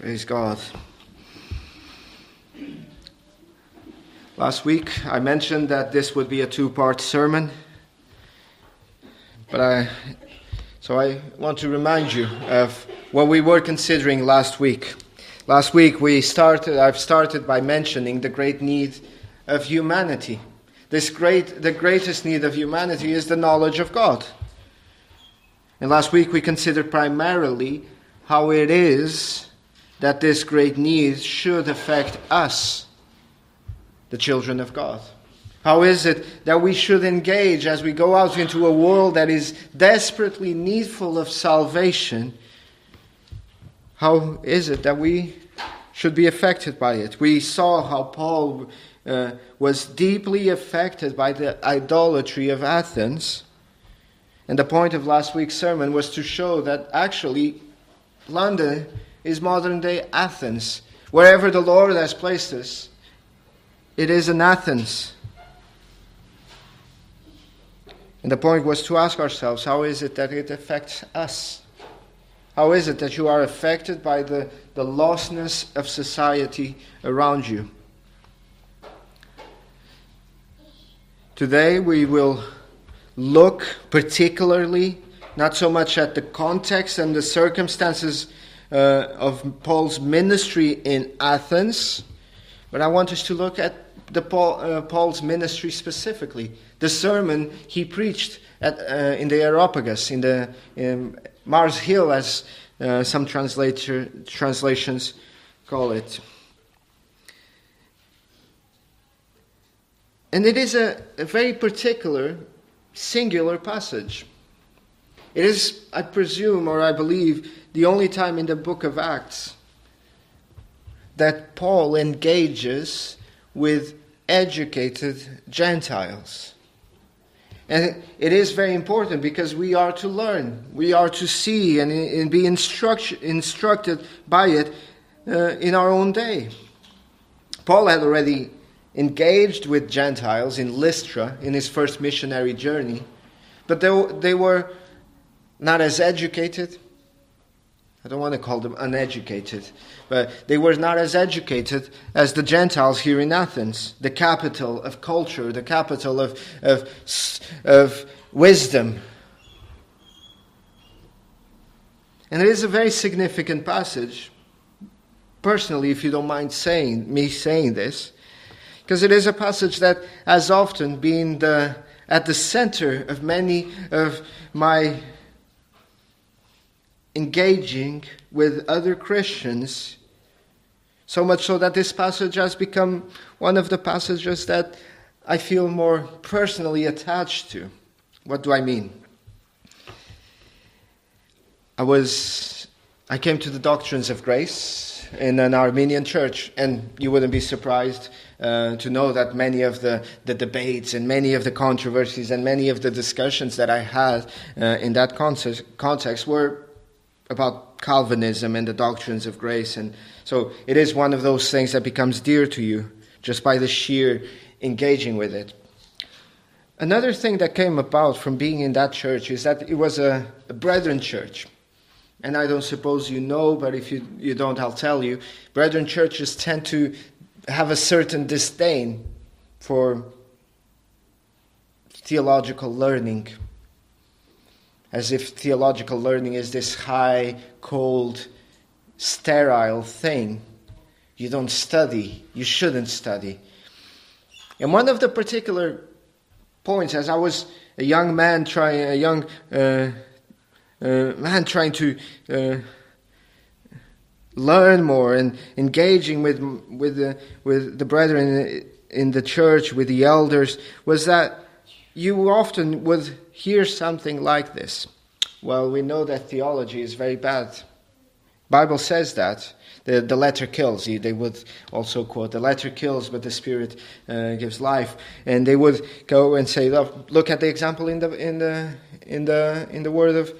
Praise God. Last week I mentioned that this would be a two part sermon. But I so I want to remind you of what we were considering last week. Last week we started I've started by mentioning the great need of humanity. This great the greatest need of humanity is the knowledge of God. And last week we considered primarily how it is that this great need should affect us, the children of God. How is it that we should engage as we go out into a world that is desperately needful of salvation? How is it that we should be affected by it? We saw how Paul uh, was deeply affected by the idolatry of Athens. And the point of last week's sermon was to show that actually London is modern day Athens. Wherever the Lord has placed us, it is in Athens. And the point was to ask ourselves how is it that it affects us? How is it that you are affected by the, the lostness of society around you? Today we will look particularly not so much at the context and the circumstances uh, of Paul's ministry in Athens, but I want us to look at the Paul, uh, Paul's ministry specifically. The sermon he preached at, uh, in the Areopagus, in the in Mars Hill, as uh, some translator, translations call it. And it is a, a very particular, singular passage. It is, I presume, or I believe, the only time in the book of Acts that Paul engages with educated Gentiles. And it is very important because we are to learn, we are to see and, be instruct, instructed by it uh, in our own day. Paul had already engaged with Gentiles in Lystra in his first missionary journey, but they, they were not as educated. I don't want to call them uneducated, but they were not as educated as the Gentiles here in Athens, the capital of culture, the capital of, of, of wisdom. And it is a very significant passage, personally, if you don't mind saying me saying this, because it is a passage that has often been the, at the center of many of my engaging with other Christians, so much so that this passage has become one of the passages that I feel more personally attached to. What do I mean? I was I came to the doctrines of grace in an Arminian church, and you wouldn't be surprised uh, to know that many of the, the debates and many of the controversies and many of the discussions that I had uh, in that context, context were about Calvinism and the doctrines of grace. And so it is one of those things that becomes dear to you just by the sheer engaging with it. Another thing that came about from being in that church is that it was a, a brethren church. And I don't suppose you know, but if you, you don't, I'll tell you. Brethren churches tend to have a certain disdain for theological learning as if theological learning is this high, cold, sterile thing. You don't study, you shouldn't study. And one of the particular points, as I was a young man trying, a young uh, uh, man trying to uh, learn more and engaging with with the, with the brethren in the church, with the elders, was that you often would hear something like this. Well, we know that theology is very bad. Bible says that. The, the letter kills. They would also quote, the letter kills, but the spirit uh, gives life. And they would go and say, look, look at the example in the, in the, in the, in the word of,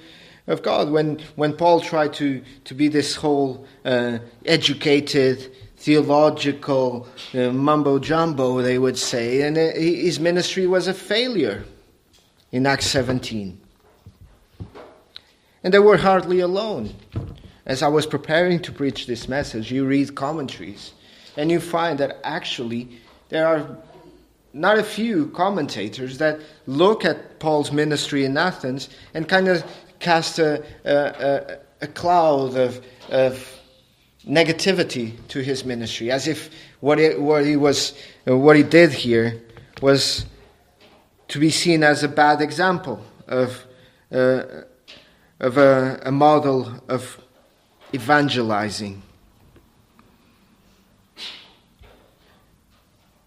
of God. When, when Paul tried to, to be this whole uh, educated, theological uh, mumbo jumbo, they would say, and uh, his ministry was a failure in Acts 17. And they were hardly alone. as I was preparing to preach this message, you read commentaries and you find that actually there are not a few commentators that look at Paul's ministry in Athens and kind of cast a, a, a cloud of, of negativity to his ministry, as if what, it, what, he was, what he did here was to be seen as a bad example of, uh, of a, a model of evangelizing.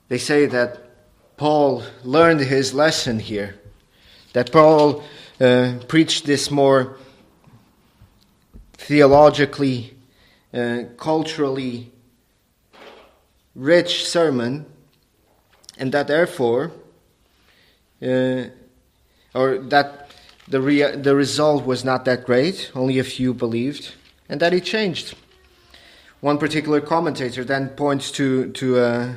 They say that Paul learned his lesson here, that Paul uh, preached this more theologically, uh, culturally rich sermon, and that therefore, uh, or that the, the result was not that great, only a few believed, and that he changed. One particular commentator then points to, to, uh,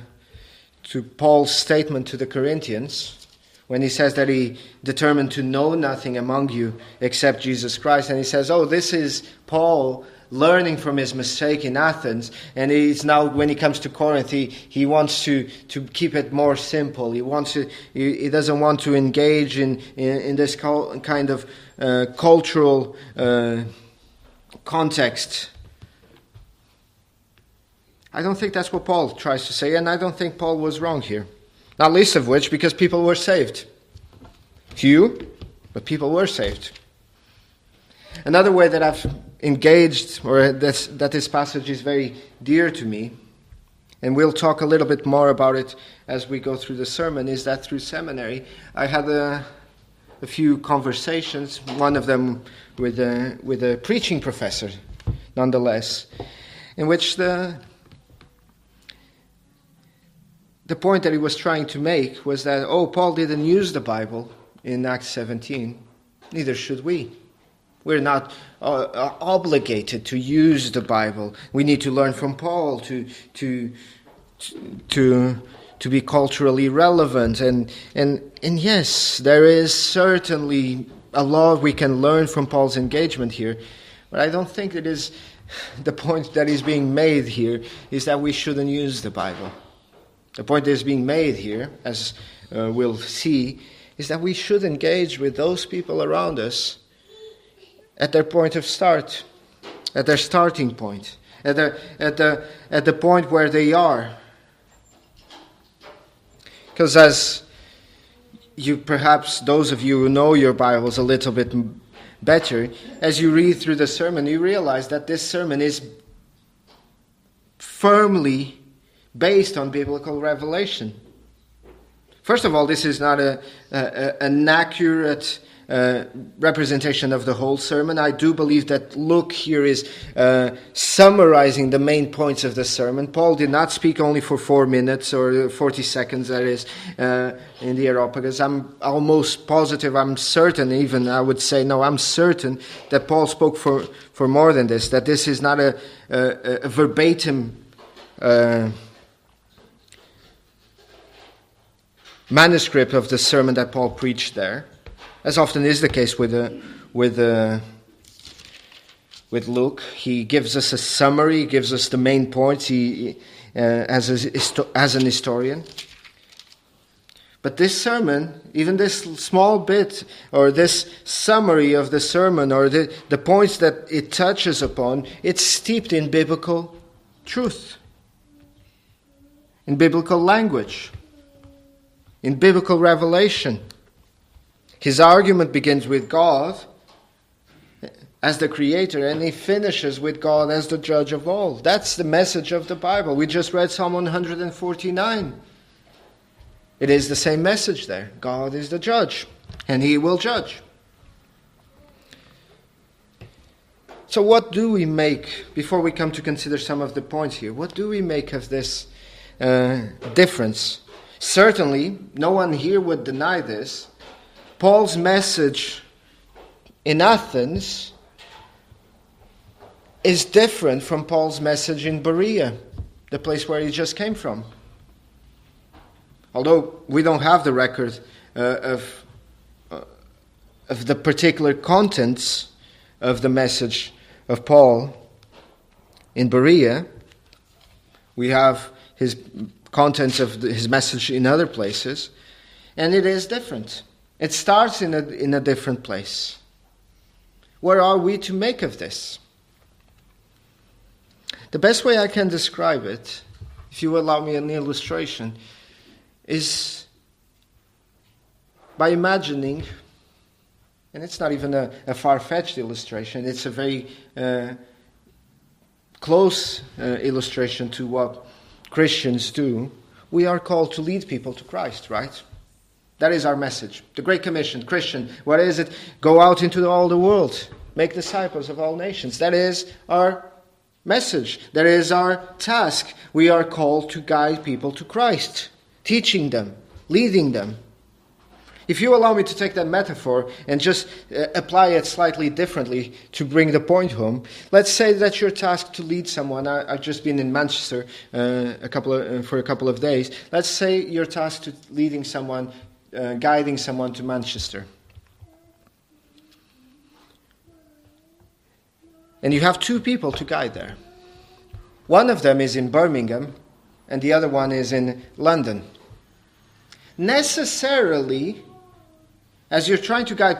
to Paul's statement to the Corinthians when he says that he determined to know nothing among you except Jesus Christ. And he says, Oh, this is Paul learning from his mistake in Athens. And he's now, when he comes to Corinth, he, he wants to, to keep it more simple. He, wants to, he, he doesn't want to engage in, in, in this kind of uh, cultural uh, context. I don't think that's what Paul tries to say, and I don't think Paul was wrong here. Not least of which because people were saved. Few, but people were saved. Another way that I've engaged, or that this passage is very dear to me, and we'll talk a little bit more about it as we go through the sermon, is that through seminary I had a, a few conversations, one of them with a, with a preaching professor, nonetheless, in which the the point that he was trying to make was that, oh, Paul didn't use the Bible in Acts 17. Neither should we. We're not uh, uh, obligated to use the Bible. We need to learn from Paul to, to, to, to be culturally relevant. And, and, and yes, there is certainly a lot we can learn from Paul's engagement here. But I don't think it is the point that is being made here is that we shouldn't use the Bible. The point that is being made here, as uh, we'll see, is that we should engage with those people around us at their point of start, at their starting point, at the, at the, at the point where they are. Because as you perhaps, those of you who know your Bibles a little bit better, as you read through the sermon, you realize that this sermon is firmly based on biblical revelation. First of all, this is not a, a an accurate uh, representation of the whole sermon. I do believe that Luke here is uh, summarizing the main points of the sermon. Paul did not speak only for four minutes or 40 seconds, that is, uh, in the Areopagus. I'm almost positive, I'm certain, even, I would say, no, I'm certain that Paul spoke for, for more than this, that this is not a, a, a verbatim uh, manuscript of the sermon that Paul preached there, as often is the case with, uh, with, uh, with Luke. He gives us a summary, gives us the main points he, uh, as, a, as an historian. But this sermon, even this small bit, or this summary of the sermon, or the, the points that it touches upon, it's steeped in biblical truth, in biblical language in biblical revelation. His argument begins with God as the creator and he finishes with God as the judge of all. That's the message of the Bible. We just read Psalm 149. It is the same message there. God is the judge and he will judge. So, what do we make, before we come to consider some of the points here, what do we make of this uh, difference Certainly, no one here would deny this. Paul's message in Athens is different from Paul's message in Berea, the place where he just came from. Although we don't have the record uh, of, uh, of the particular contents of the message of Paul in Berea. We have his contents of his message in other places, and it is different. It starts in a, in a different place. Where are we to make of this? The best way I can describe it, if you allow me an illustration, is by imagining, and it's not even a, a far fetched illustration, it's a very uh, close uh, illustration to what Christians do. We are called to lead people to Christ, right? That is our message. The Great Commission, Christian, what is it? Go out into all the world, make disciples of all nations. That is our message. That is our task. We are called to guide people to Christ, teaching them, leading them. If you allow me to take that metaphor and just uh, apply it slightly differently to bring the point home, let's say that your task to lead someone. I, have just been in Manchester uh, a couple of, uh, for a couple of days. Let's say your task to leading someone, uh, guiding someone to Manchester. And you have two people to guide there. One of them is in Birmingham, and the other one is in London. Necessarily, as you're trying to guide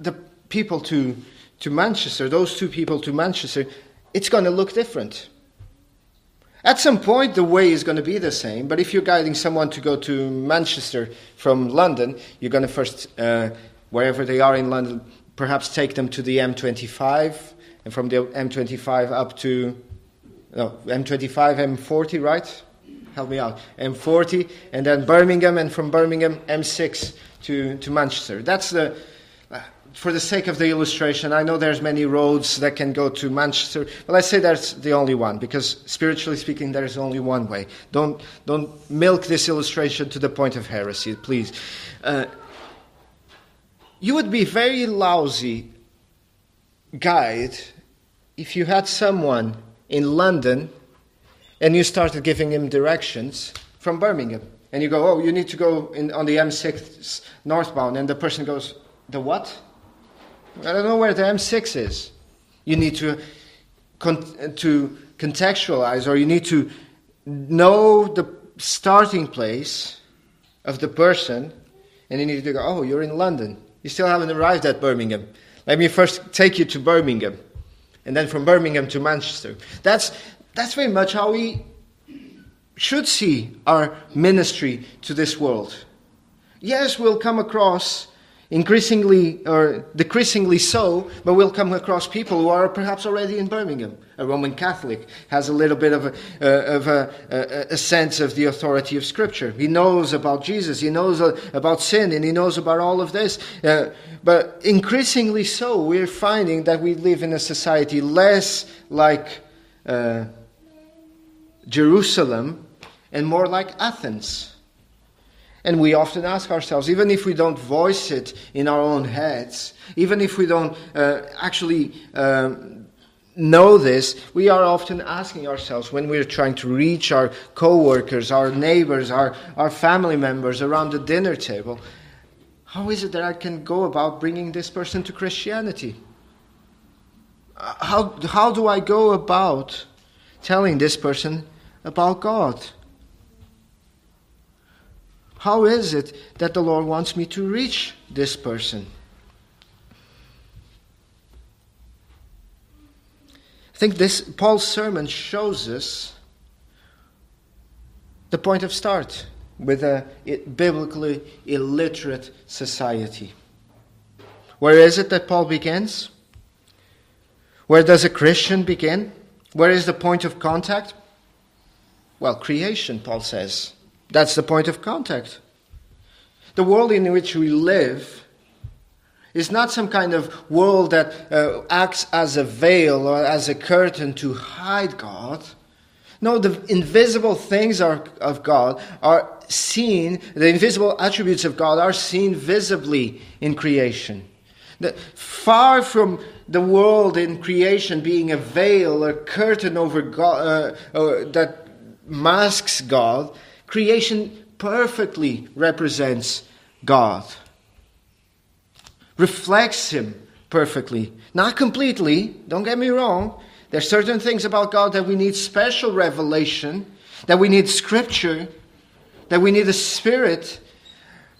the people to, to Manchester, those two people to Manchester, it's going to look different. At some point, the way is going to be the same, but if you're guiding someone to go to Manchester from London, you're going to first, uh, wherever they are in London, perhaps take them to the M25, and from the M25 up to no, M25, M40, right? Help me out. M40, and then Birmingham, and from Birmingham, M6 to, to Manchester. That's the, for the sake of the illustration, I know there's many roads that can go to Manchester, but let's say that's the only one, because spiritually speaking, there's only one way. Don't, don't milk this illustration to the point of heresy, please. Uh, you would be very lousy guide if you had someone in London and you started giving him directions from Birmingham and you go, oh, you need to go in, on the M6 northbound, and the person goes, the what? I don't know where the M6 is. You need to, con- to contextualize, or you need to know the starting place of the person, and you need to go, oh, you're in London. You still haven't arrived at Birmingham. Let me first take you to Birmingham, and then from Birmingham to Manchester. That's, that's very much how we should see our ministry to this world. Yes, we'll come across increasingly or decreasingly so, but we'll come across people who are perhaps already in Birmingham. A Roman Catholic has a little bit of a, uh, of a, a, a, sense of the authority of Scripture. He knows about Jesus, he knows about sin, and he knows about all of this. Uh, but increasingly so, we're finding that we live in a society less like uh, Jerusalem and more like Athens. And we often ask ourselves, even if we don't voice it in our own heads, even if we don't uh, actually um, know this, we are often asking ourselves when we're trying to reach our co-workers, our neighbors, our, our family members around the dinner table, how is it that I can go about bringing this person to Christianity? Uh, how, how do I go about telling this person about God? How is it that the Lord wants me to reach this person? I think this Paul's sermon shows us the point of start with a biblically illiterate society. Where is it that Paul begins? Where does a Christian begin? Where is the point of contact? Well, creation, Paul says. That's the point of contact. The world in which we live is not some kind of world that uh, acts as a veil or as a curtain to hide God. No, the invisible things are, of God are seen, the invisible attributes of God are seen visibly in creation. The, far from the world in creation being a veil, a curtain over God uh, uh, that masks God, Creation perfectly represents God, reflects Him perfectly. Not completely, don't get me wrong. There's certain things about God that we need special revelation, that we need scripture, that we need the Spirit.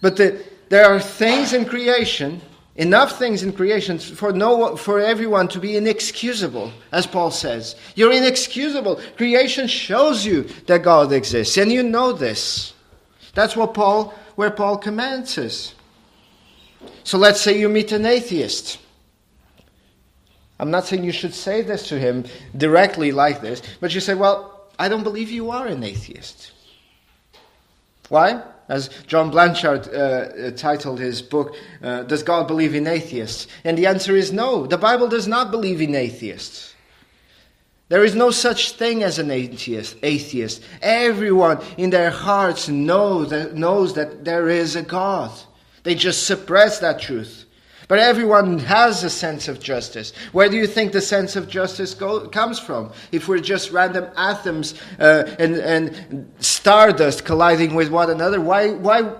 But the, there are things in creation, enough things in creation for, no, for everyone to be inexcusable, as Paul says. You're inexcusable. Creation shows you that God exists, and you know this. That's what Paul, where Paul commands us. So let's say you meet an atheist. I'm not saying you should say this to him directly like this, but you say, Well, I don't believe you are an atheist. Why? As John Blanchard uh, uh, titled his book, uh, Does God Believe in Atheists? And the answer is no. The Bible does not believe in atheists. There is no such thing as an atheist. atheist. Everyone in their hearts know that, knows that there is a God. They just suppress that truth. But everyone has a sense of justice. Where do you think the sense of justice go, comes from? If we're just random atoms uh, and, and stardust colliding with one another, why, why,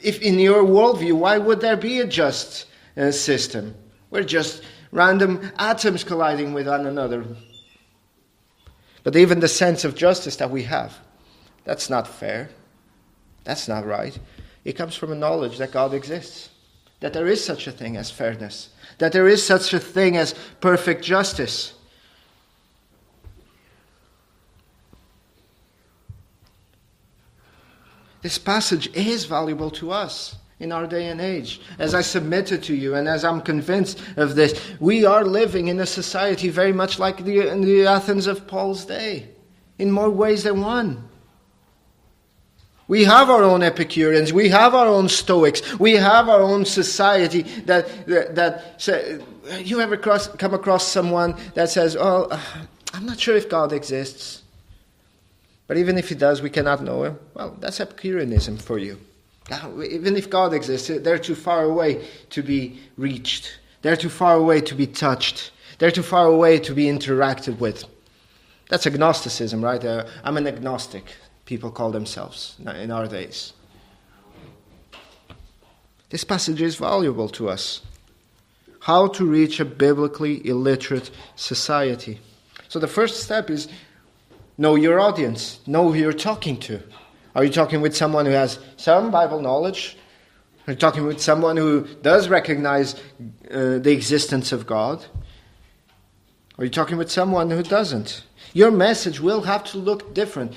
if in your worldview, why would there be a just uh, system? We're just random atoms colliding with one another. But even the sense of justice that we have, that's not fair. That's not right. It comes from a knowledge that God exists that there is such a thing as fairness, that there is such a thing as perfect justice. This passage is valuable to us in our day and age. As I submitted to you, and as I'm convinced of this, we are living in a society very much like the, the Athens of Paul's day, in more ways than one. We have our own Epicureans. We have our own Stoics. We have our own society that, that, that say, you ever cross, come across someone that says, oh, I'm not sure if God exists. But even if he does, we cannot know him. Well, that's Epicureanism for you. Even if God exists, they're too far away to be reached. They're too far away to be touched. They're too far away to be interacted with. That's agnosticism, right? Uh, I'm an agnostic people call themselves in our days. This passage is valuable to us. How to reach a biblically illiterate society. So the first step is know your audience, know who you're talking to. Are you talking with someone who has some Bible knowledge? Are you talking with someone who does recognize uh, the existence of God? Are you talking with someone who doesn't? Your message will have to look different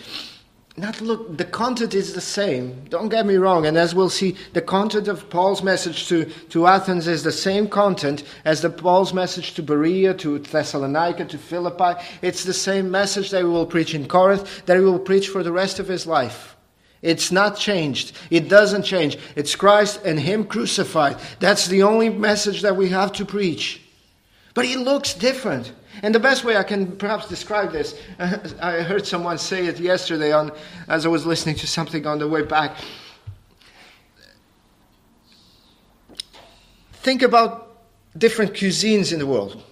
not look the content is the same. Don't get me wrong and as we'll see the content of paul's message to, to athens is the same content as the paul's message to berea to thessalonica to philippi. It's the same message that he will preach in corinth that he will preach for the rest of his life. It's not changed. It doesn't change. It's christ and him crucified. That's the only message that we have to preach. But he looks different and the best way I can perhaps describe this, uh, I heard someone say it yesterday on, as I was listening to something on the way back. Think about different cuisines in the world.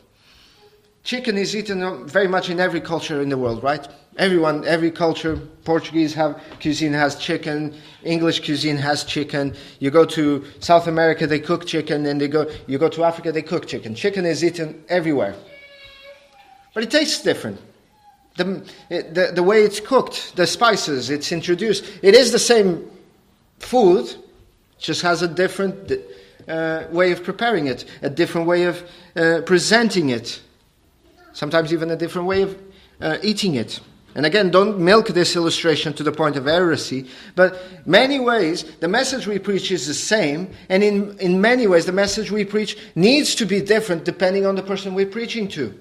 Chicken is eaten very much in every culture in the world, right? Everyone, every culture, Portuguese have cuisine has chicken, English cuisine has chicken. You go to South America, they cook chicken, and they go, you go to Africa, they cook chicken. Chicken is eaten everywhere. But it tastes different. The, the, the way it's cooked, the spices it's introduced, it is the same food, just has a different uh, way of preparing it, a different way of uh, presenting it, sometimes even a different way of uh, eating it. And again, don't milk this illustration to the point of heresy, but many ways the message we preach is the same, and in, in many ways the message we preach needs to be different depending on the person we're preaching to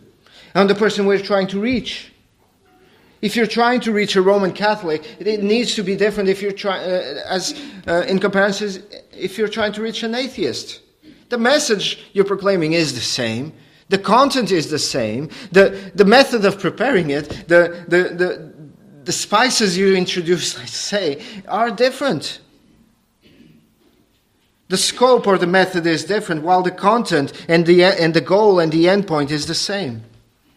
the person we're trying to reach. If you're trying to reach a Roman Catholic, it needs to be different if you're trying, uh, as uh, in comparison, if you're trying to reach an atheist. The message you're proclaiming is the same. The content is the same. The, the method of preparing it, the, the, the, the spices you introduce, let's say, are different. The scope or the method is different, while the content and the, and the goal and the end point is the same.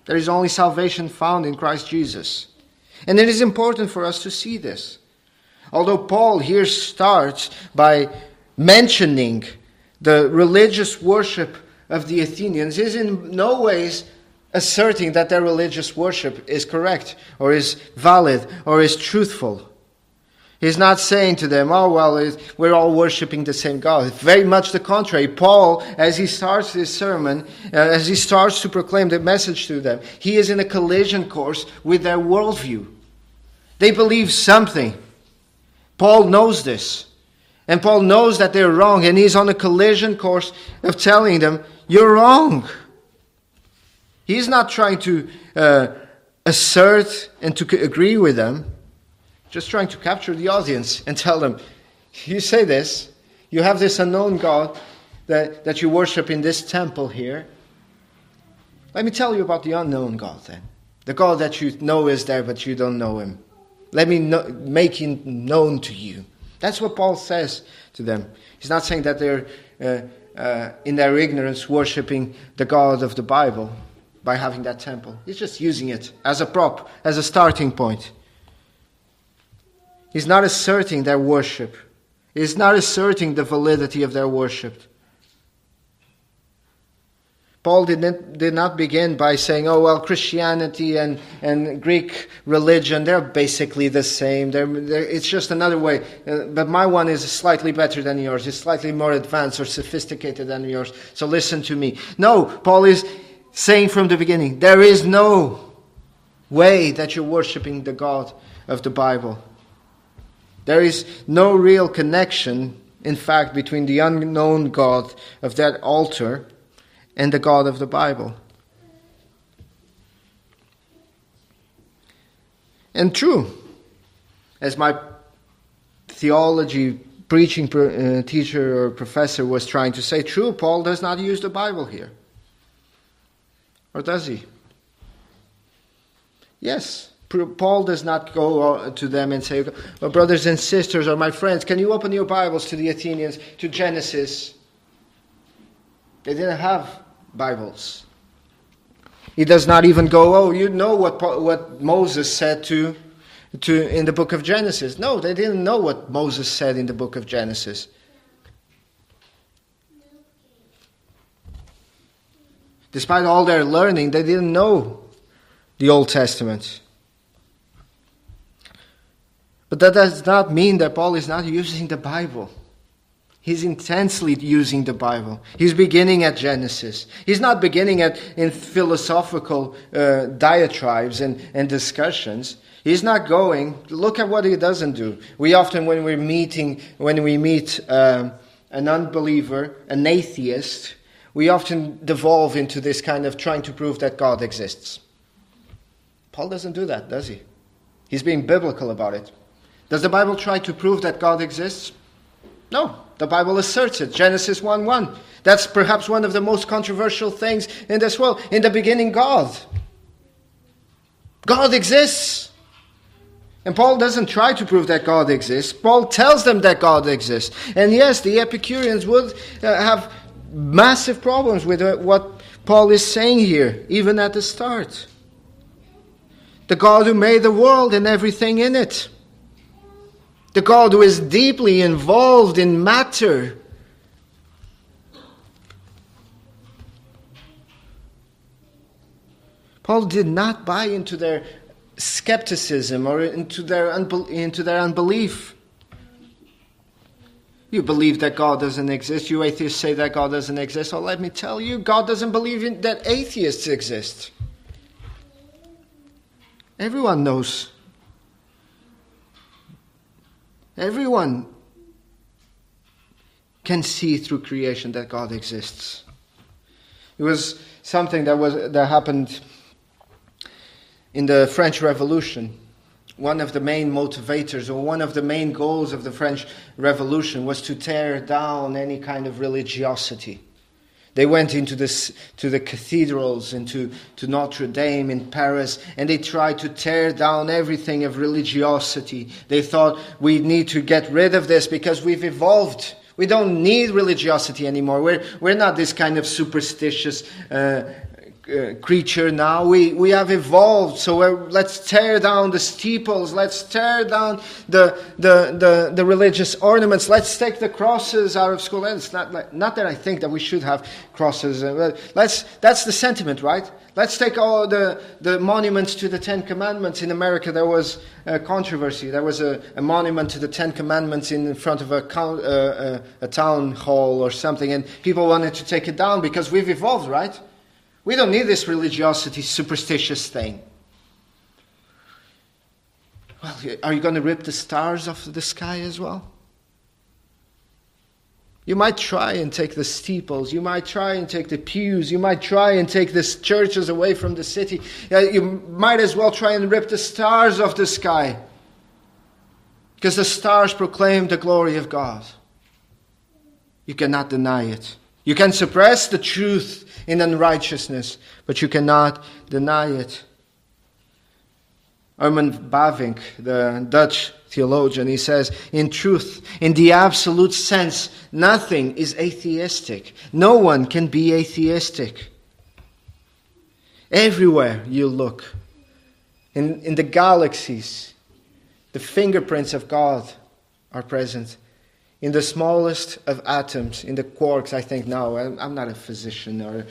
There is only salvation found in Christ Jesus. And it is important for us to see this. Although Paul here starts by mentioning the religious worship of the Athenians, is in no ways asserting that their religious worship is correct or is valid or is truthful. He's not saying to them, oh, well, we're all worshiping the same God. Very much the contrary. Paul, as he starts his sermon, uh, as he starts to proclaim the message to them, he is in a collision course with their worldview. They believe something. Paul knows this. And Paul knows that they're wrong, and he's on a collision course of telling them, you're wrong. He's not trying to uh, assert and to agree with them just trying to capture the audience and tell them, you say this, you have this unknown God that, that you worship in this temple here. Let me tell you about the unknown God then. The God that you know is there, but you don't know him. Let me know, make him known to you. That's what Paul says to them. He's not saying that they're, uh, uh, in their ignorance, worshipping the God of the Bible by having that temple. He's just using it as a prop, as a starting point. He's not asserting their worship. He's not asserting the validity of their worship. Paul did not, did not begin by saying, oh, well, Christianity and, and Greek religion, they're basically the same. They're, they're, it's just another way. Uh, but my one is slightly better than yours. It's slightly more advanced or sophisticated than yours. So listen to me. No, Paul is saying from the beginning, there is no way that you're worshiping the God of the Bible. There is no real connection, in fact, between the unknown God of that altar and the God of the Bible. And true, as my theology preaching uh, teacher or professor was trying to say, true, Paul does not use the Bible here. Or does he? Yes, Paul does not go uh, to them and say, oh, Brothers and sisters, or my friends, can you open your Bibles to the Athenians, to Genesis? They didn't have Bibles. He does not even go, Oh, you know what, what Moses said to, to, in the book of Genesis. No, they didn't know what Moses said in the book of Genesis. Despite all their learning, they didn't know the Old Testament. But that does not mean that Paul is not using the Bible. He's intensely using the Bible. He's beginning at Genesis. He's not beginning at in philosophical uh, diatribes and, and discussions. He's not going. Look at what he doesn't do. We often, when we're meeting, when we meet um, an unbeliever, an atheist, we often devolve into this kind of trying to prove that God exists. Paul doesn't do that, does he? He's being biblical about it. Does the Bible try to prove that God exists? No. The Bible asserts it. Genesis 1 1. That's perhaps one of the most controversial things in this world. In the beginning, God. God exists. And Paul doesn't try to prove that God exists. Paul tells them that God exists. And yes, the Epicureans would uh, have massive problems with uh, what Paul is saying here, even at the start. The God who made the world and everything in it the God who is deeply involved in matter. Paul did not buy into their skepticism or into their, into their unbelief. You believe that God doesn't exist. You atheists say that God doesn't exist. Well, let me tell you, God doesn't believe in, that atheists exist. Everyone knows Everyone can see through creation that God exists. It was something that was that happened in the French Revolution. One of the main motivators or one of the main goals of the French Revolution was to tear down any kind of religiosity. They went into this, to the cathedrals, into to Notre Dame in Paris, and they tried to tear down everything of religiosity. They thought we need to get rid of this because we've evolved. We don't need religiosity anymore. We're, we're not this kind of superstitious uh, uh, creature now. We, we have evolved, so let's tear down the steeples, let's tear down the, the, the, the, religious ornaments, let's take the crosses out of school. And it's not, like, not that I think that we should have crosses, uh, let's, that's the sentiment, right? Let's take all the, the monuments to the Ten Commandments. In America, there was a controversy. There was a, a monument to the Ten Commandments in front of a, uh, a, a town hall or something, and people wanted to take it down because we've evolved, right? We don't need this religiosity, superstitious thing. Well, are you going to rip the stars off the sky as well? You might try and take the steeples. You might try and take the pews. You might try and take the churches away from the city. Uh, you might as well try and rip the stars off the sky. Because the stars proclaim the glory of God. You cannot deny it. You can suppress the truth in unrighteousness, but you cannot deny it. Herman Bavinck, the Dutch theologian, he says, in truth, in the absolute sense, nothing is atheistic. No one can be atheistic. Everywhere you look, in, in the galaxies, the fingerprints of God are present in the smallest of atoms, in the quarks, I think now, I'm not a physician, or,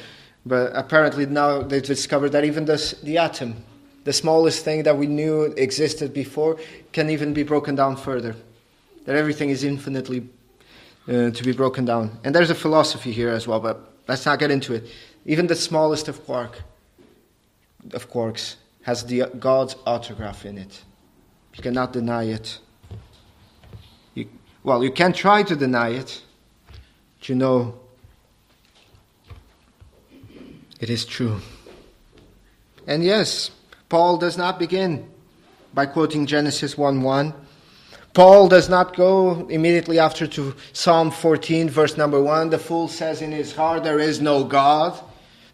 but apparently now they've discovered that even the, the atom, the smallest thing that we knew existed before, can even be broken down further. That everything is infinitely uh, to be broken down. And there's a philosophy here as well, but let's not get into it. Even the smallest of quark, of quarks, has the God's autograph in it. You cannot deny it. Well, you can try to deny it, but you know it is true. And yes, Paul does not begin by quoting Genesis 1 1. Paul does not go immediately after to Psalm 14, verse number 1. The fool says in his heart, There is no God.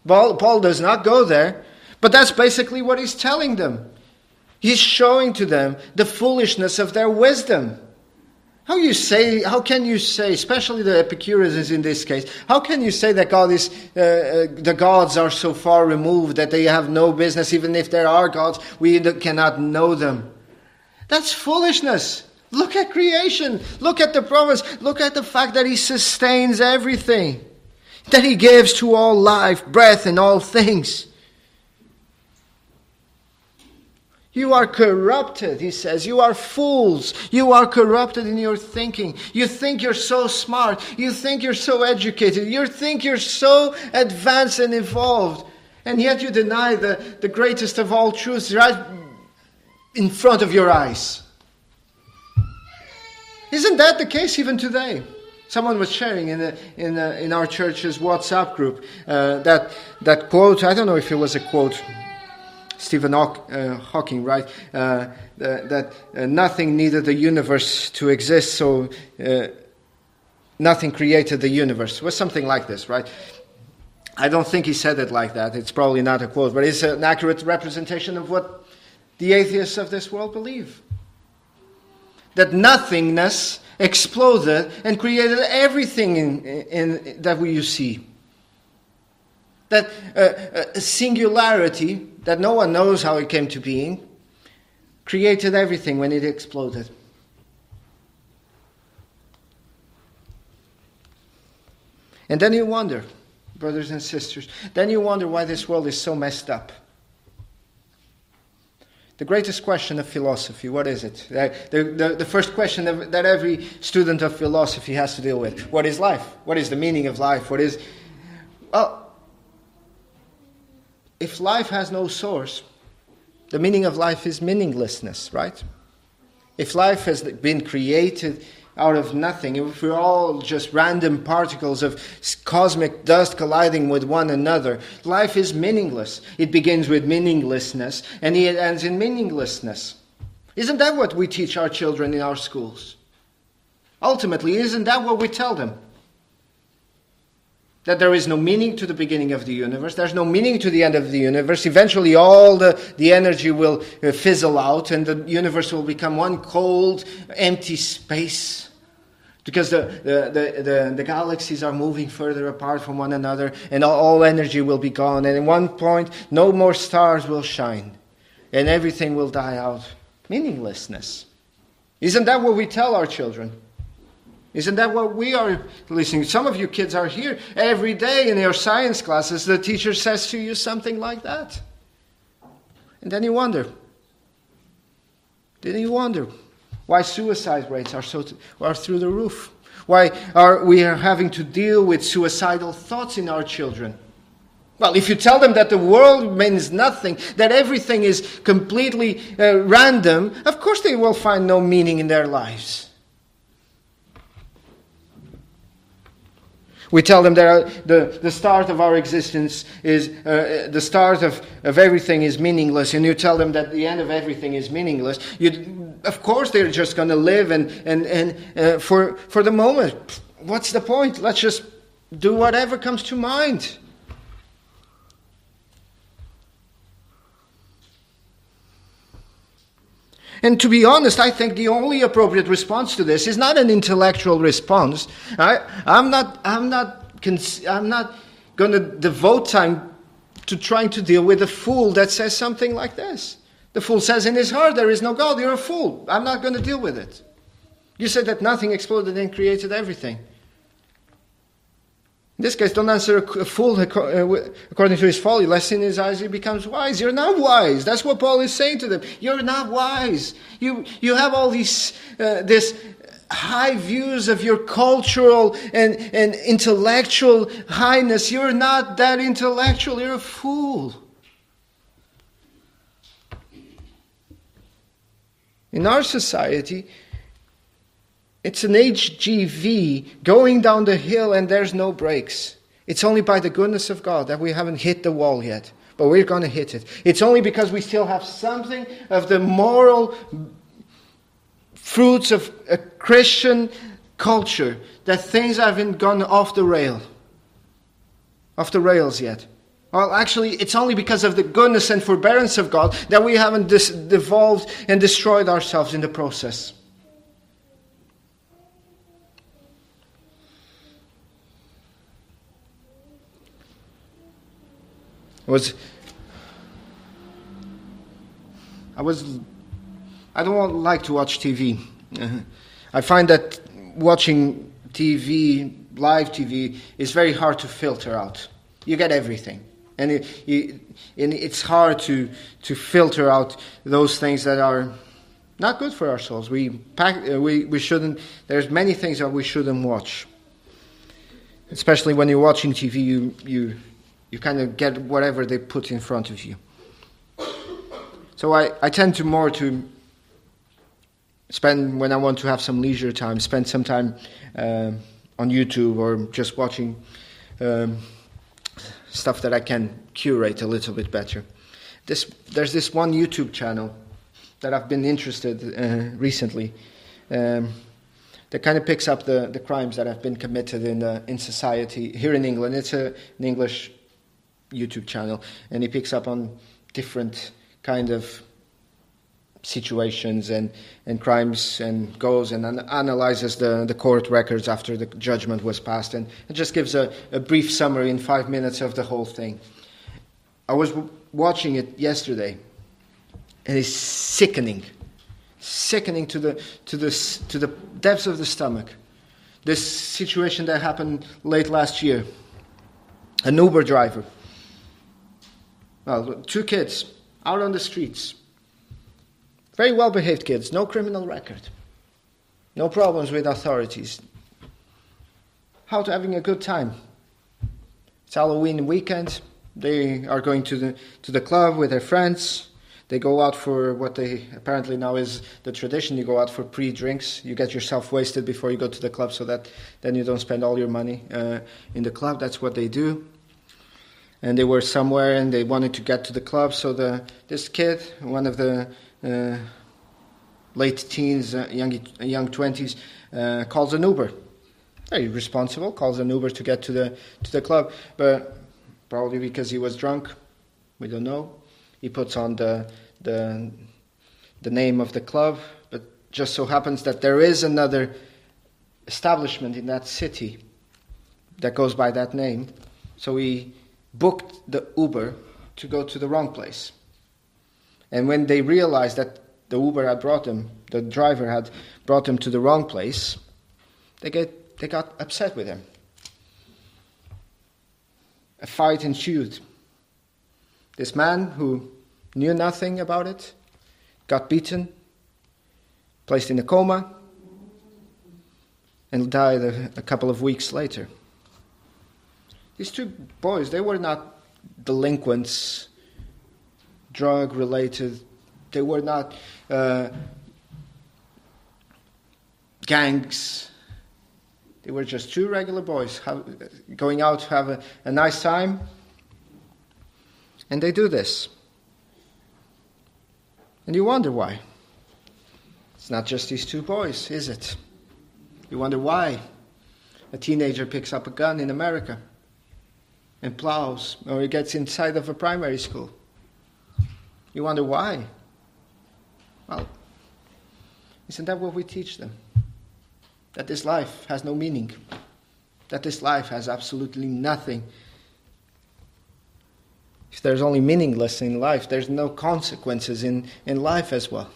Paul, Paul does not go there, but that's basically what he's telling them. He's showing to them the foolishness of their wisdom. How you say? How can you say, especially the Epicureans in this case? How can you say that God is uh, uh, the gods are so far removed that they have no business, even if there are gods, we cannot know them? That's foolishness. Look at creation. Look at the promise. Look at the fact that He sustains everything, that He gives to all life, breath, and all things. You are corrupted, he says. You are fools. You are corrupted in your thinking. You think you're so smart. You think you're so educated. You think you're so advanced and evolved. And yet you deny the, the greatest of all truths right in front of your eyes. Isn't that the case even today? Someone was sharing in, the, in, the, in our church's WhatsApp group uh, that, that quote. I don't know if it was a quote Stephen uh, Hawking, right? Uh, that uh, nothing needed the universe to exist, so nothing created the universe. Was something like this, right? I don't think he said it like that. It's probably not a quote, but it's an accurate representation of what the atheists of this world believe. That nothingness exploded and created everything in, in, that we see. That uh, singularity that no one knows how it came to being, created everything when it exploded. And then you wonder, brothers and sisters, then you wonder why this world is so messed up. The greatest question of philosophy, what is it? The, the, the first question that every student of philosophy has to deal with. What is life? What is the meaning of life? What is. Well, if life has no source, the meaning of life is meaninglessness, right? If life has been created out of nothing, if we're all just random particles of cosmic dust colliding with one another, life is meaningless. It begins with meaninglessness and it ends in meaninglessness. Isn't that what we teach our children in our schools? Ultimately, isn't that what we tell them? That there is no meaning to the beginning of the universe, there's no meaning to the end of the universe. Eventually, all the, the energy will uh, fizzle out, and the universe will become one cold, empty space. Because the, the, the, the, galaxies are moving further apart from one another, and all, all energy will be gone. And at one point, no more stars will shine, and everything will die out. Meaninglessness. Isn't that what we tell our children? Isn't that what we are listening? Some of you kids are here every day in your science classes. The teacher says to you something like that. And then you wonder. Then you wonder why suicide rates are so are through the roof. Why are we are having to deal with suicidal thoughts in our children? Well, if you tell them that the world means nothing, that everything is completely uh, random, of course they will find no meaning in their lives. We tell them that the, the start of our existence is, uh, the start of, of everything is meaningless, and you tell them that the end of everything is meaningless. You, of course, they're just going to live, and, and, and uh, for, for the moment, what's the point? Let's just do whatever comes to mind. And to be honest, I think the only appropriate response to this is not an intellectual response. I, am not, I'm not, I'm not going to devote time to trying to deal with a fool that says something like this. The fool says in his heart, There is no God, you're a fool. I'm not going to deal with it. You said that nothing exploded and created everything. In this case, don't answer a fool according to his folly, lest in his eyes he becomes wise. You're not wise. That's what Paul is saying to them. You're not wise. You, you have all these, uh, this high views of your cultural and, and intellectual highness. You're not that intellectual. You're a fool. In our society, it's an HGV going down the hill and there's no brakes. It's only by the goodness of God that we haven't hit the wall yet, but we're going to hit it. It's only because we still have something of the moral fruits of a Christian culture that things haven't gone off the rail, off the rails yet. Well, actually, it's only because of the goodness and forbearance of God that we haven't dis- devolved and destroyed ourselves in the process. It was. I was. I don't like to watch TV. I find that watching TV, live TV, is very hard to filter out. You get everything. And, it, and it's hard to, to filter out those things that are not good for our souls. We, pack, uh, we, we shouldn't, there's many things that we shouldn't watch. Especially when you're watching TV, you, you, you kind of get whatever they put in front of you. So I, I tend to more to spend, when I want to have some leisure time, spend some time uh, on YouTube or just watching um, stuff that I can curate a little bit better. This, there's this one YouTube channel that I've been interested uh, recently. Um, that kind of picks up the, the crimes that have been committed in, the, in society here in England. It's a, an English YouTube channel, and he picks up on different kind of situations and, and crimes and goes and an- analyzes the, the court records after the judgment was passed and it just gives a, a brief summary in five minutes of the whole thing. I was w- watching it yesterday and it's sickening. Sickening to the, to, the, to the depths of the stomach. This situation that happened late last year. An Uber driver well, two kids out on the streets. Very well behaved kids, no criminal record, no problems with authorities. How to having a good time. It's Halloween weekend. They are going to the, to the club with their friends. They go out for what they apparently now is the tradition. You go out for pre drinks. You get yourself wasted before you go to the club so that then you don't spend all your money uh, in the club. That's what they do and they were somewhere and they wanted to get to the club. So the this kid, one of the uh, late teens, uh, young young twenties, uh, calls an Uber. Very responsible, calls an Uber to get to the to the club, but probably because he was drunk, we don't know. He puts on the the the name of the club, but just so happens that there is another establishment in that city that goes by that name. So he booked the Uber to go to the wrong place. And when they realized that the Uber had brought them, the driver had brought them to the wrong place, they, get, they got upset with him. A fight ensued. This man who knew nothing about it got beaten, placed in a coma, and died a, a couple of weeks later. These two boys, they were not delinquents, drug related, they were not uh, gangs. They were just two regular boys have, going out to have a, a nice time. And they do this. And you wonder why. It's not just these two boys, is it? You wonder why a teenager picks up a gun in America and plows, or he gets inside of a primary school. You wonder why. Well, isn't that what we teach them? That this life has no meaning, that this life has absolutely nothing. If there's only meaningless in life, there's no consequences in, in life as well.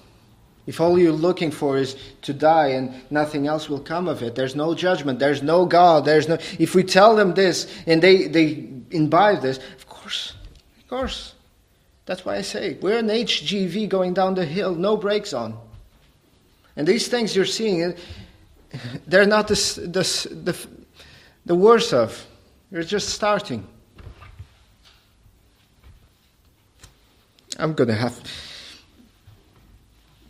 If all you're looking for is to die and nothing else will come of it, there's no judgment, there's no God, there's no. If we tell them this and they, they imbibe this, of course, of course. That's why I say we're an HGV going down the hill, no brakes on. And these things you're seeing, they're not the, the, the, worst of. You're just starting. I'm going to have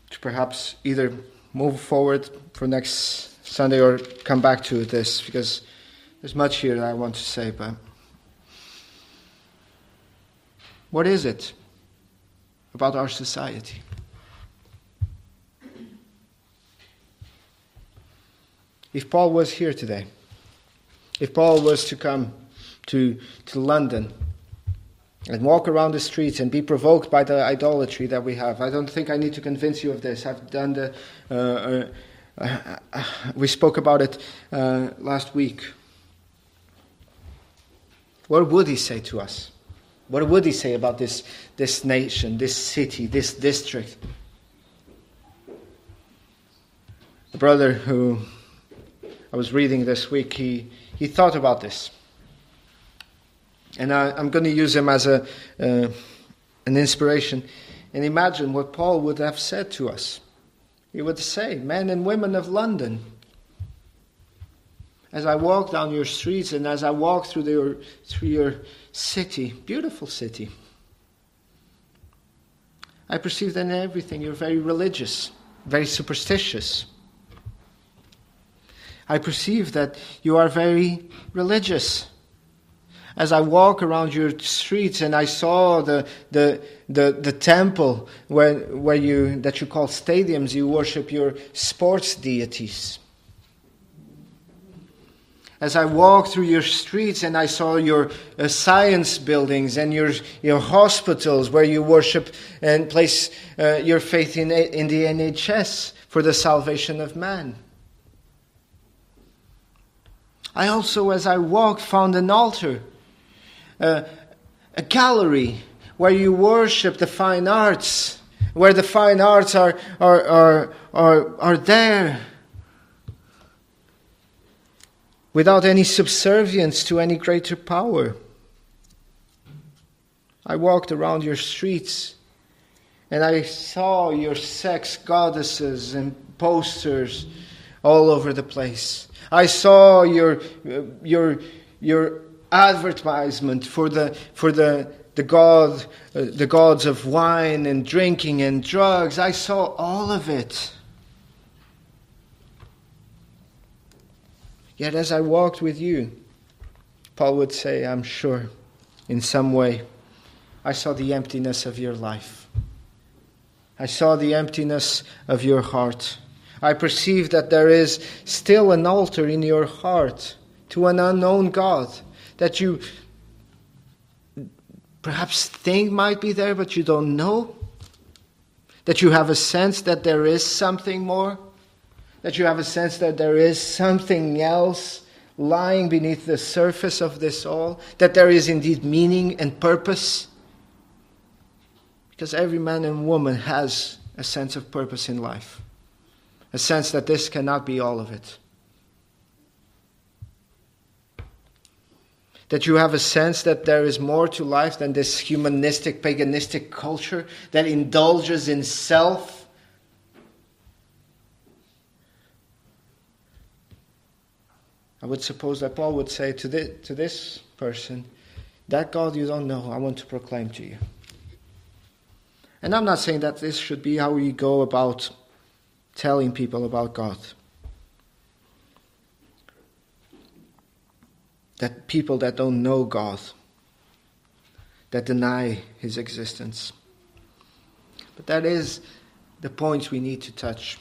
to perhaps either move forward for next Sunday or come back to this because there's much here that I want to say, but what is it about our society? If Paul was here today, if Paul was to come to, to London and walk around the streets and be provoked by the idolatry that we have, I don't think I need to convince you of this. I've done the. Uh, uh, uh, we spoke about it uh, last week. What would he say to us? What would he say about this, this nation, this city, this district? The brother who I was reading this week, he, he thought about this. And I, am going to use him as a, uh, an inspiration. And imagine what Paul would have said to us. He would say, Men and women of London, as I walk down your streets and as I walk through, the, through your city, beautiful city, I perceive that in everything you're very religious, very superstitious. I perceive that you are very religious. As I walk around your streets and I saw the, the, the, the temple where, where you, that you call stadiums, you worship your sports deities as I walked through your streets and I saw your uh, science buildings and your, your hospitals where you worship and place uh, your faith in, in the NHS for the salvation of man. I also, as I walked, found an altar, uh, a gallery where you worship the fine arts, where the fine arts are, are, are, are, are there without any subservience to any greater power. I walked around your streets and I saw your sex goddesses and posters all over the place. I saw your, your, your advertisement for the, for the, the, god, uh, the gods of wine and drinking and drugs. I saw all of it. Yet as I walked with you, Paul would say, I'm sure, in some way, I saw the emptiness of your life. I saw the emptiness of your heart. I perceive that there is still an altar in your heart to an unknown God that you perhaps think might be there, but you don't know. That you have a sense that there is something more That you have a sense that there is something else lying beneath the surface of this all? That there is indeed meaning and purpose? Because every man and woman has a sense of purpose in life, a sense that this cannot be all of it. That you have a sense that there is more to life than this humanistic, paganistic culture that indulges in self. I would suppose that Paul would say to this, to this person, That God you don't know, I want to proclaim to you. And I'm not saying that this should be how we go about telling people about God. That people that don't know God, that deny his existence. But that is the point we need to touch.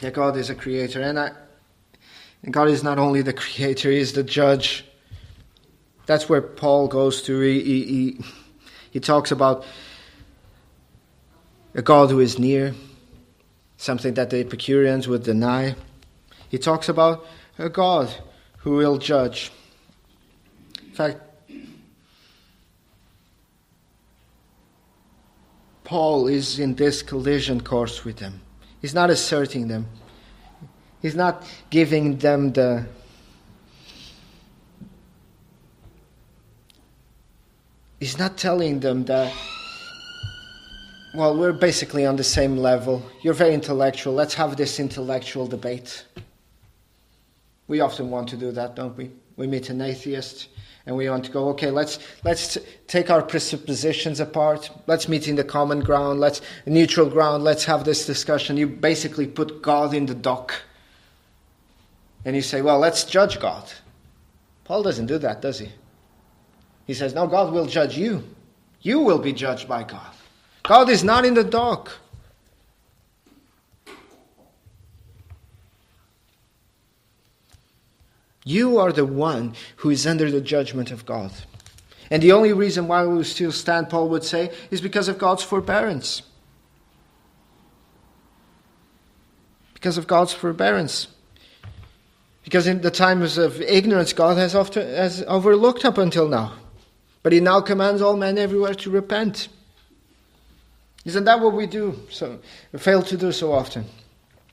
That God is a creator. And, I, and God is not only the creator, He is the judge. That's where Paul goes to. He, he, he talks about a God who is near, something that the Epicureans would deny. He talks about a God who will judge. In fact, Paul is in this collision course with them. He's not asserting them. He's not giving them the He's not telling them that well, we're basically on the same level. You're very intellectual. Let's have this intellectual debate. We often want to do that, don't we? We meet an atheist and we want to go, okay, let's, let's take our presuppositions apart. Let's meet in the common ground. Let's, neutral ground. Let's have this discussion. You basically put God in the dock. And you say, well, let's judge God. Paul doesn't do that, does he? He says, no, God will judge you. You will be judged by God. God is not in the dark. You are the one who is under the judgment of God. And the only reason why we still stand, Paul would say, is because of God's forbearance. Because of God's forbearance. Because in the times of ignorance, God has, often, has overlooked up until now. But He now commands all men everywhere to repent. Isn't that what we do? So we fail to do so often.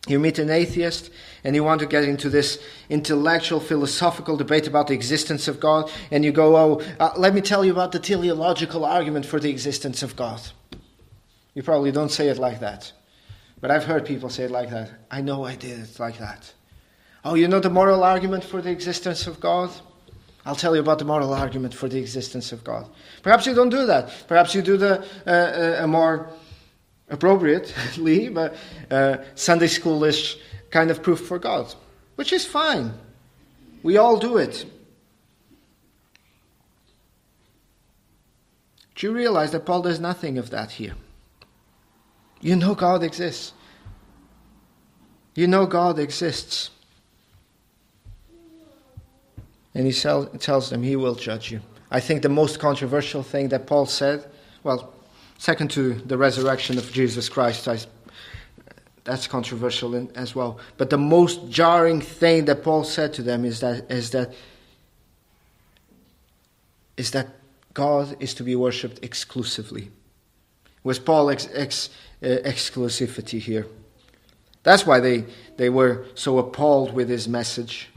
You meet an atheist and you want to get into this intellectual, philosophical debate about the existence of God, and you go, Oh, uh, let me tell you about the teleological argument for the existence of God. You probably don't say it like that, but I've heard people say it like that. I know I did it like that. Oh, you know the moral argument for the existence of God? I'll tell you about the moral argument for the existence of God. Perhaps you don't do that. Perhaps you do the uh, uh, a more appropriately, but uh, Sunday schoolish kind of proof for God, which is fine. We all do it. Do you realize that Paul does nothing of that here? You know God exists. You know God exists. And he tells them he will judge you. I think the most controversial thing that Paul said, well, second to the resurrection of Jesus Christ, I, that's controversial in, as well. But the most jarring thing that Paul said to them is that is that is that God is to be worshipped exclusively. Was Paul ex, ex, uh, exclusivity here? That's why they, they were so appalled with his message.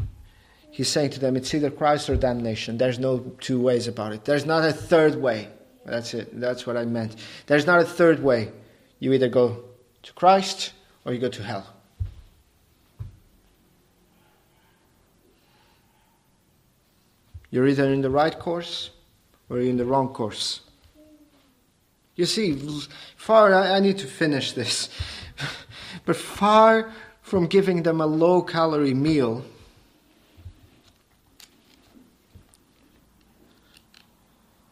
He's saying to them, it's either Christ or damnation. There's no two ways about it. There's not a third way. That's it. That's what I meant. There's not a third way. You either go to Christ or you go to hell. You're either in the right course or you're in the wrong course. You see, far, I, I need to finish this, but far from giving them a low calorie meal,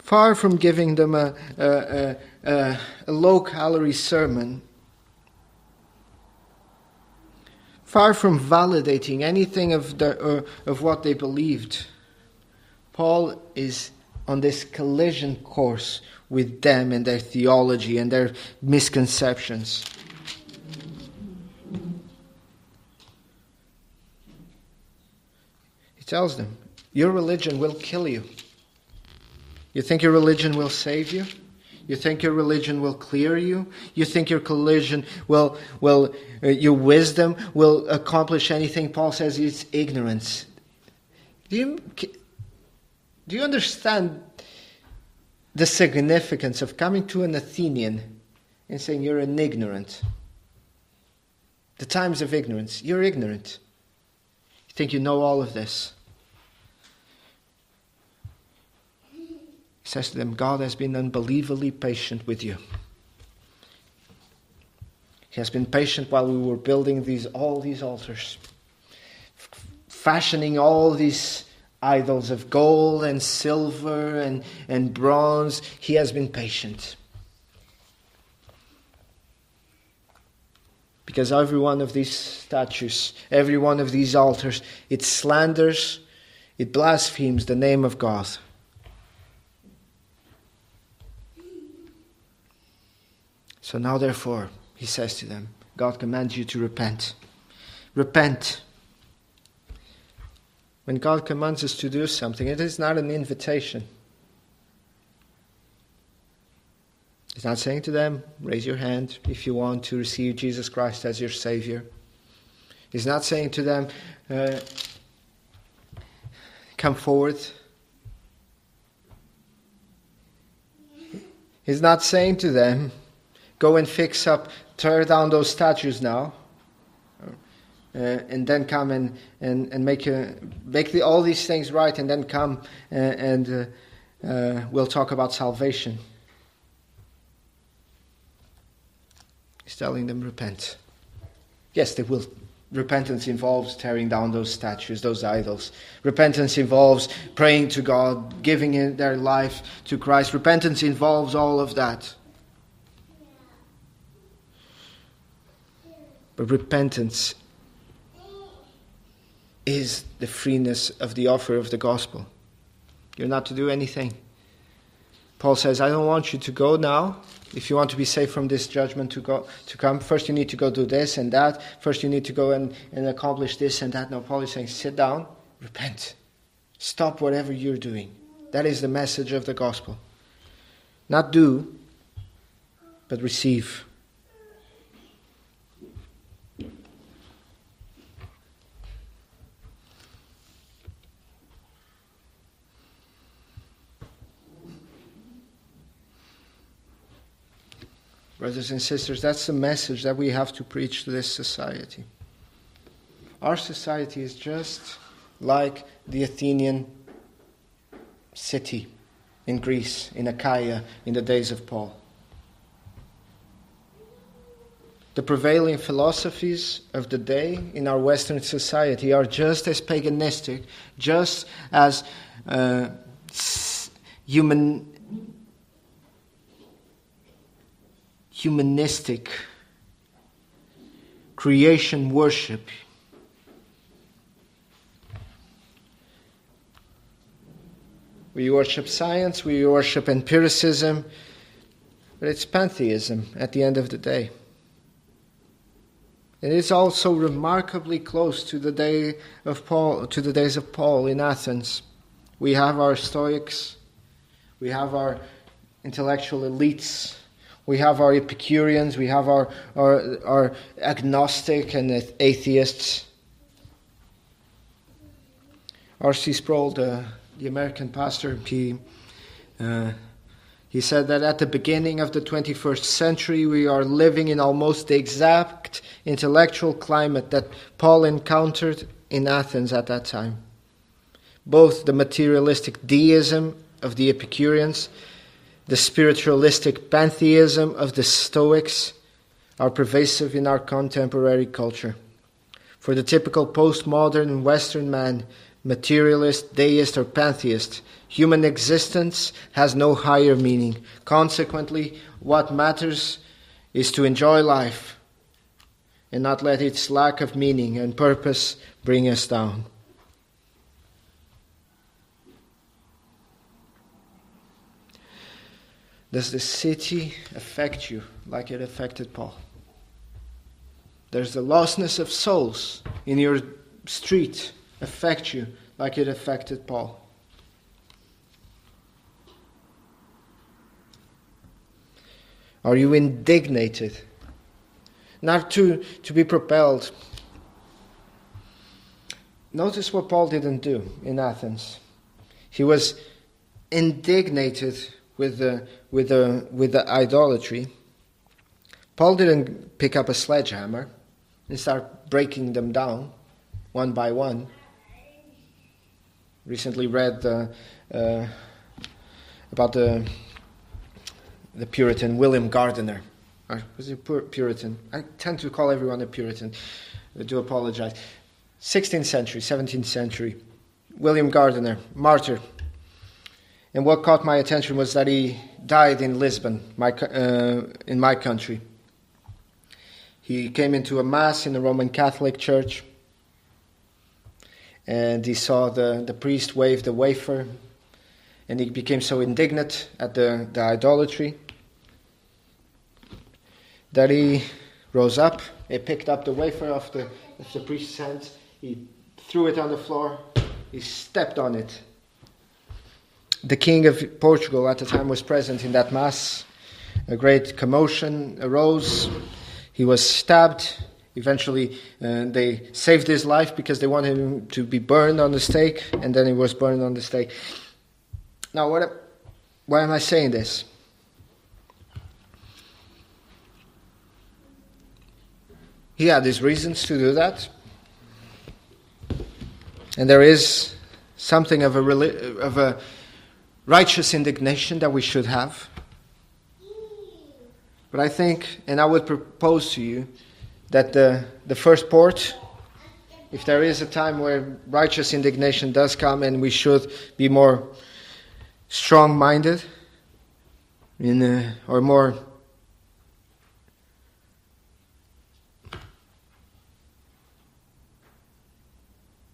far from giving them a, a, a, a low calorie sermon, far from validating anything of, the, uh, of what they believed, Paul is on this collision course with them and their theology and their misconceptions. He tells them, Your religion will kill you. You think your religion will save you? You think your religion will clear you? You think your religion will, will uh, your wisdom will accomplish anything? Paul says it's ignorance. Do you, do you understand the significance of coming to an Athenian and saying you're an ignorant? The times of ignorance. You're ignorant. You think you know all of this. Says to them, God has been unbelievably patient with you. He has been patient while we were building these all these altars, fashioning all these idols of gold and silver and, and bronze. He has been patient. Because every one of these statues, every one of these altars, it slanders, it blasphemes the name of God. So now, therefore, he says to them, God commands you to repent. Repent. When God commands us to do something, it is not an invitation. He's not saying to them, raise your hand if you want to receive Jesus Christ as your Savior. He's not saying to them, uh, come forward. He's not saying to them, Go and fix up, tear down those statues now. Uh, and then come and, and, and make, a, make the, all these things right, and then come and, and uh, uh, we'll talk about salvation. He's telling them, repent. Yes, they will. Repentance involves tearing down those statues, those idols. Repentance involves praying to God, giving their life to Christ. Repentance involves all of that. But repentance is the freeness of the offer of the gospel. You're not to do anything. Paul says, I don't want you to go now. If you want to be safe from this judgment to go to come, first you need to go do this and that. First you need to go and, and accomplish this and that. No, Paul is saying, sit down, repent. Stop whatever you're doing. That is the message of the gospel. Not do, but receive. Brothers and sisters, that's the message that we have to preach to this society. Our society is just like the Athenian city in Greece, in Achaia, in the days of Paul. The prevailing philosophies of the day in our Western society are just as paganistic, just as uh, human humanistic creation worship. We worship science, we worship empiricism, but it's pantheism at the end of the day. It is also remarkably close to the day of Paul, to the days of Paul in Athens. We have our Stoics, we have our intellectual elites we have our Epicureans, we have our, our, our agnostic and atheists. R.C. Sproul, the, the American pastor, he, uh, he said that at the beginning of the 21st century, we are living in almost the exact intellectual climate that Paul encountered in Athens at that time. Both the materialistic deism of the Epicureans the spiritualistic pantheism of the Stoics are pervasive in our contemporary culture. For the typical postmodern Western man, materialist, deist, or pantheist, human existence has no higher meaning. Consequently, what matters is to enjoy life and not let its lack of meaning and purpose bring us down. Does the city affect you like it affected Paul? Does the lostness of souls in your street affect you like it affected Paul. Are you indignated? Not to, to be propelled. Notice what Paul didn't do in Athens. He was indignated with the, with the, with the idolatry. Paul didn't pick up a sledgehammer and start breaking them down one by one. Recently read uh, uh, about the the Puritan William Gardiner. Or was he Puritan? I tend to call everyone a Puritan. I do apologize. 16th century, 17th century. William Gardiner, martyr. And what caught my attention was that he died in Lisbon, my, uh, in my country. He came into a mass in the Roman Catholic Church and he saw the, the priest wave the wafer and he became so indignant at the, the idolatry that he rose up, he picked up the wafer off the, of the priest's hand, he threw it on the floor, he stepped on it. The king of Portugal at the time was present in that mass. A great commotion arose. He was stabbed. Eventually, uh, they saved his life because they wanted him to be burned on the stake, and then he was burned on the stake. Now, what, why am I saying this? He had his reasons to do that. And there is something of a, of a righteous indignation that we should have. But I think, and I would propose to you, that the, the first port, if there is a time where righteous indignation does come and we should be more strong minded in, uh, or more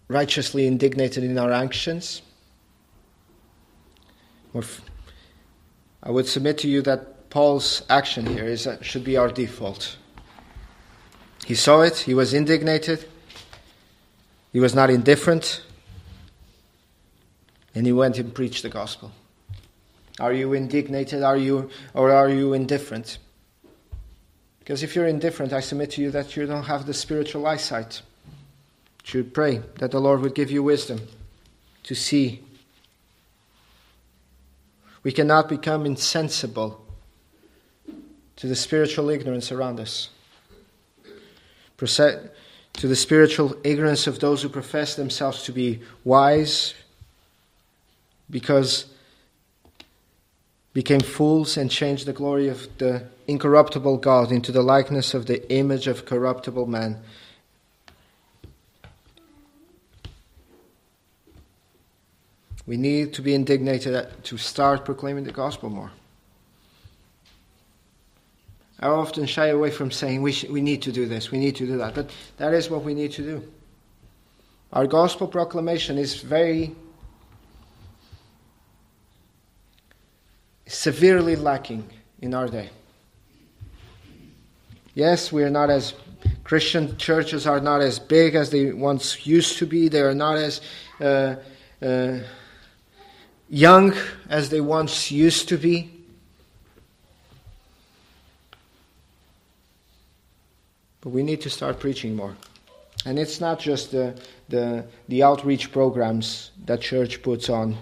righteously indignated in our actions. I would submit to you that Paul's action here is, uh, should be our default. He saw it, he was indignated, he was not indifferent, and he went and preached the gospel. Are you indignated are you, or are you indifferent? Because if you're indifferent, I submit to you that you don't have the spiritual eyesight should pray that the Lord would give you wisdom to see. We cannot become insensible to the spiritual ignorance around us, to the spiritual ignorance of those who profess themselves to be wise because became fools and changed the glory of the incorruptible God into the likeness of the image of corruptible man We need to be indignated to start proclaiming the gospel more. I often shy away from saying we, sh- we need to do this, we need to do that, but that is what we need to do. Our gospel proclamation is very severely lacking in our day. Yes, we are not as Christian churches are not as big as they once used to be. They are not as uh, uh, young as they once used to be. But we need to start preaching more. And it's not just the, the, the outreach programs that church puts on.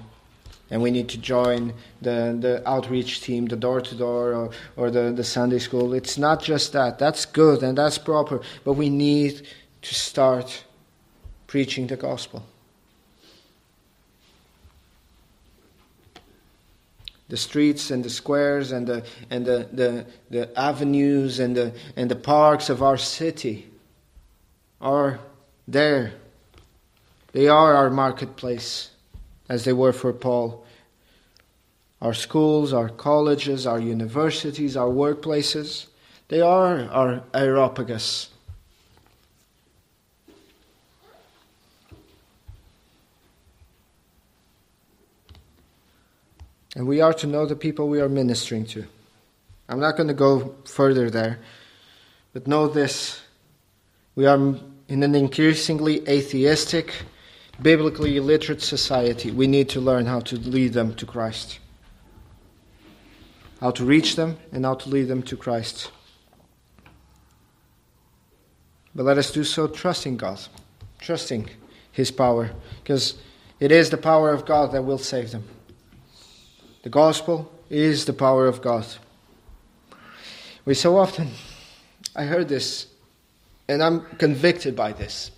And we need to join the, the outreach team, the door to door, or the, the Sunday school. It's not just that. That's good and that's proper. But we need to start preaching the gospel. The streets and the squares and the, and the, the, the avenues and the, and the parks of our city are there. They are our marketplace, as they were for Paul. Our schools, our colleges, our universities, our workplaces, they are our Areopagus. And we are to know the people we are ministering to. I'm not going to go further there, but know this. We are in an increasingly atheistic, biblically illiterate society, we need to learn how to lead them to Christ. How to reach them and how to lead them to Christ. But let us do so trusting God, trusting His power, because it is the power of God that will save them. The gospel is the power of God. We so often, I heard this, and I'm convicted by this.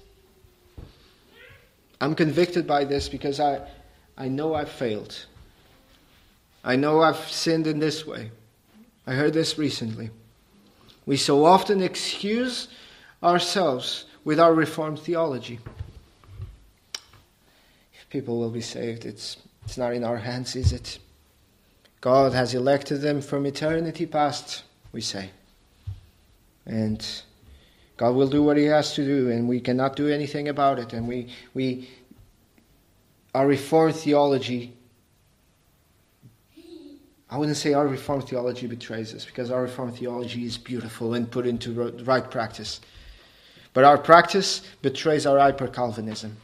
I'm convicted by this because I, I know I've failed. I know I've sinned in this way. I heard this recently. We so often excuse ourselves with our Reformed theology. If people will be saved, it's, it's not in our hands, is it? God has elected them from eternity past, we say. And God will do what He has to do, and we cannot do anything about it. And we, we our Reformed theology, I wouldn't say our Reformed theology betrays us, because our Reformed theology is beautiful and put into right practice. But our practice betrays our hyper Calvinism.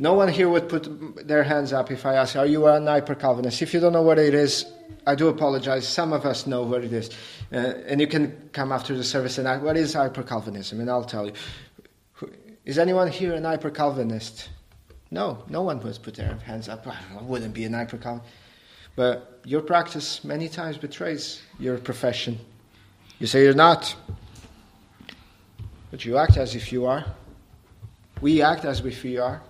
No one here would put their hands up if I ask, Are you an hyper Calvinist? If you don't know what it is, I do apologize. Some of us know what it is. Uh, and you can come after the service and ask, What is hyper Calvinism? And I'll tell you. Is anyone here an hyper Calvinist? No, no one would put their hands up. I wouldn't be an hyper Calvinist. But your practice many times betrays your profession. You say you're not. But you act as if you are. We act as if we are.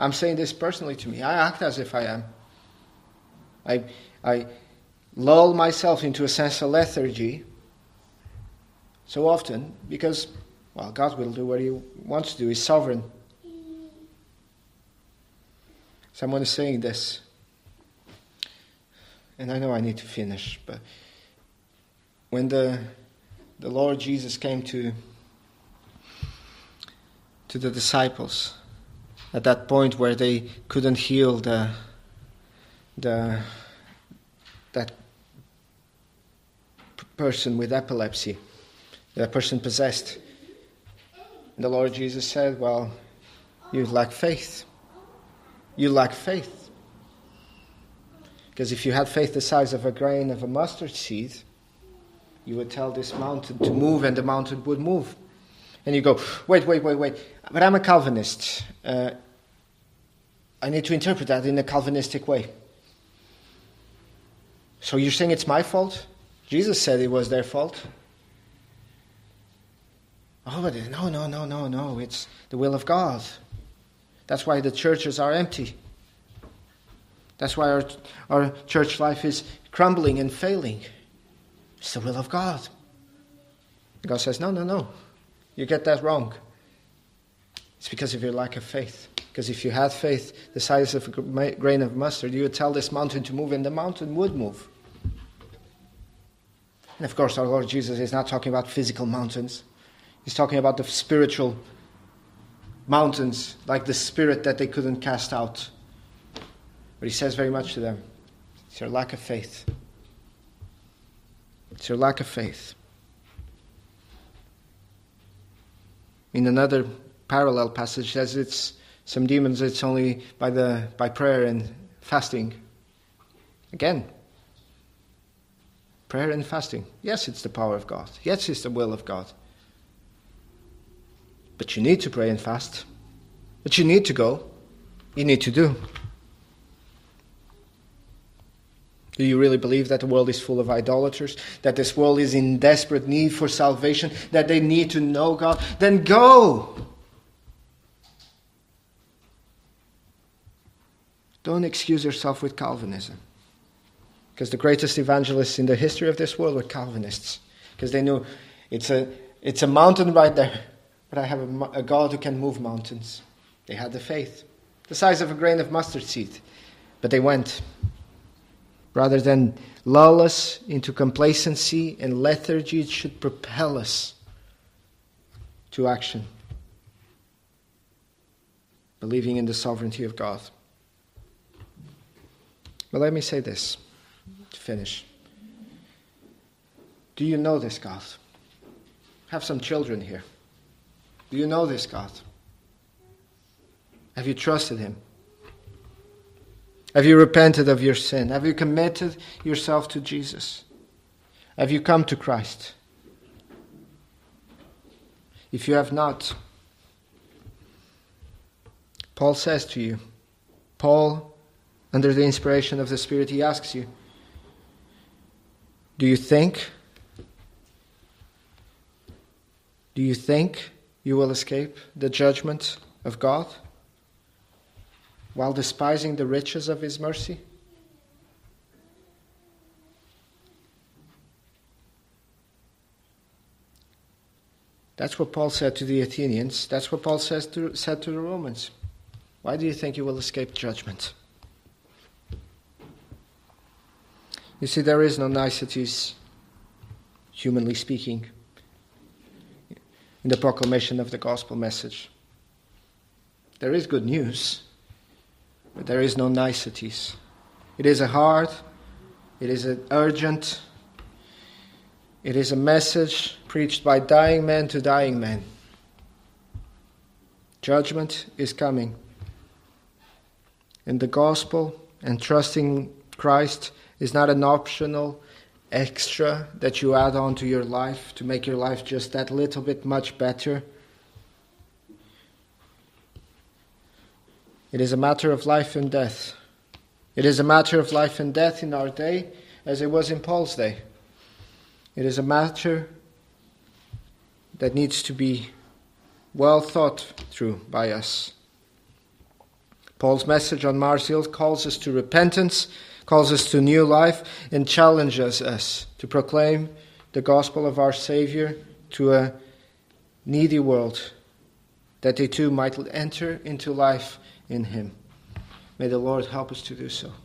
I'm saying this personally to me. I act as if I am. I, I lull myself into a sense of lethargy so often because, well, God will do what He wants to do. He's sovereign. Someone is saying this, and I know I need to finish, but when the, the Lord Jesus came to to the disciples at that point where they couldn't heal the, the, that person with epilepsy, the person possessed. The Lord Jesus said, Well, you lack faith. You lack faith. Because if you had faith the size of a grain of a mustard seed, you would tell this mountain to move and the mountain would move. And you go, wait, wait, wait, wait. But I'm a Calvinist. Uh, I need to interpret that in a Calvinistic way. So you're saying it's my fault? Jesus said it was their fault. Oh, but no, no, no, no, no. It's the will of God. That's why the churches are empty. That's why our, our church life is crumbling and failing. It's the will of God. God says, no, no, no. You get that wrong. It's because of your lack of faith. Because if you had faith the size of a grain of mustard, you would tell this mountain to move, and the mountain would move. And of course, our Lord Jesus is not talking about physical mountains, He's talking about the spiritual mountains, like the spirit that they couldn't cast out. But He says very much to them it's your lack of faith. It's your lack of faith. In another parallel passage says it's some demons it's only by the by prayer and fasting. Again. Prayer and fasting. Yes, it's the power of God. Yes, it's the will of God. But you need to pray and fast. But you need to go. You need to do. Do you really believe that the world is full of idolaters? That this world is in desperate need for salvation? That they need to know God? Then go! Don't excuse yourself with Calvinism. Because the greatest evangelists in the history of this world were Calvinists. Because they knew it's a, it's a mountain right there, but I have a, a God who can move mountains. They had the faith, the size of a grain of mustard seed. But they went. Rather than lull us into complacency and lethargy, it should propel us to action, believing in the sovereignty of God. But let me say this to finish. Do you know this God? Have some children here. Do you know this God? Have you trusted Him? Have you repented of your sin? Have you committed yourself to Jesus? Have you come to Christ? If you have not, Paul says to you, Paul, under the inspiration of the Spirit, he asks you, Do you think? Do you think you will escape the judgment of God while despising the riches of His mercy? That's what Paul said to the Athenians. That's what Paul says to, said to the Romans. Why do you think you will escape judgment? You see, there is no niceties, humanly speaking, in the proclamation of the gospel message. There is good news, but there is no niceties. It is a hard, it is an urgent, it is a message preached by dying men to dying men. Judgment is coming. And the gospel and trusting Christ is not an optional extra that you add on to your life to make your life just that little bit much better. It is a matter of life and death. It is a matter of life and death in our day as it was in Paul's day. It is a matter that needs to be well thought through by us. Paul's message on Mars Hill calls us to repentance, calls us to new life, and challenges us to proclaim the gospel of our Savior to a needy world, that they too might enter into life in Him. May the Lord help us to do so.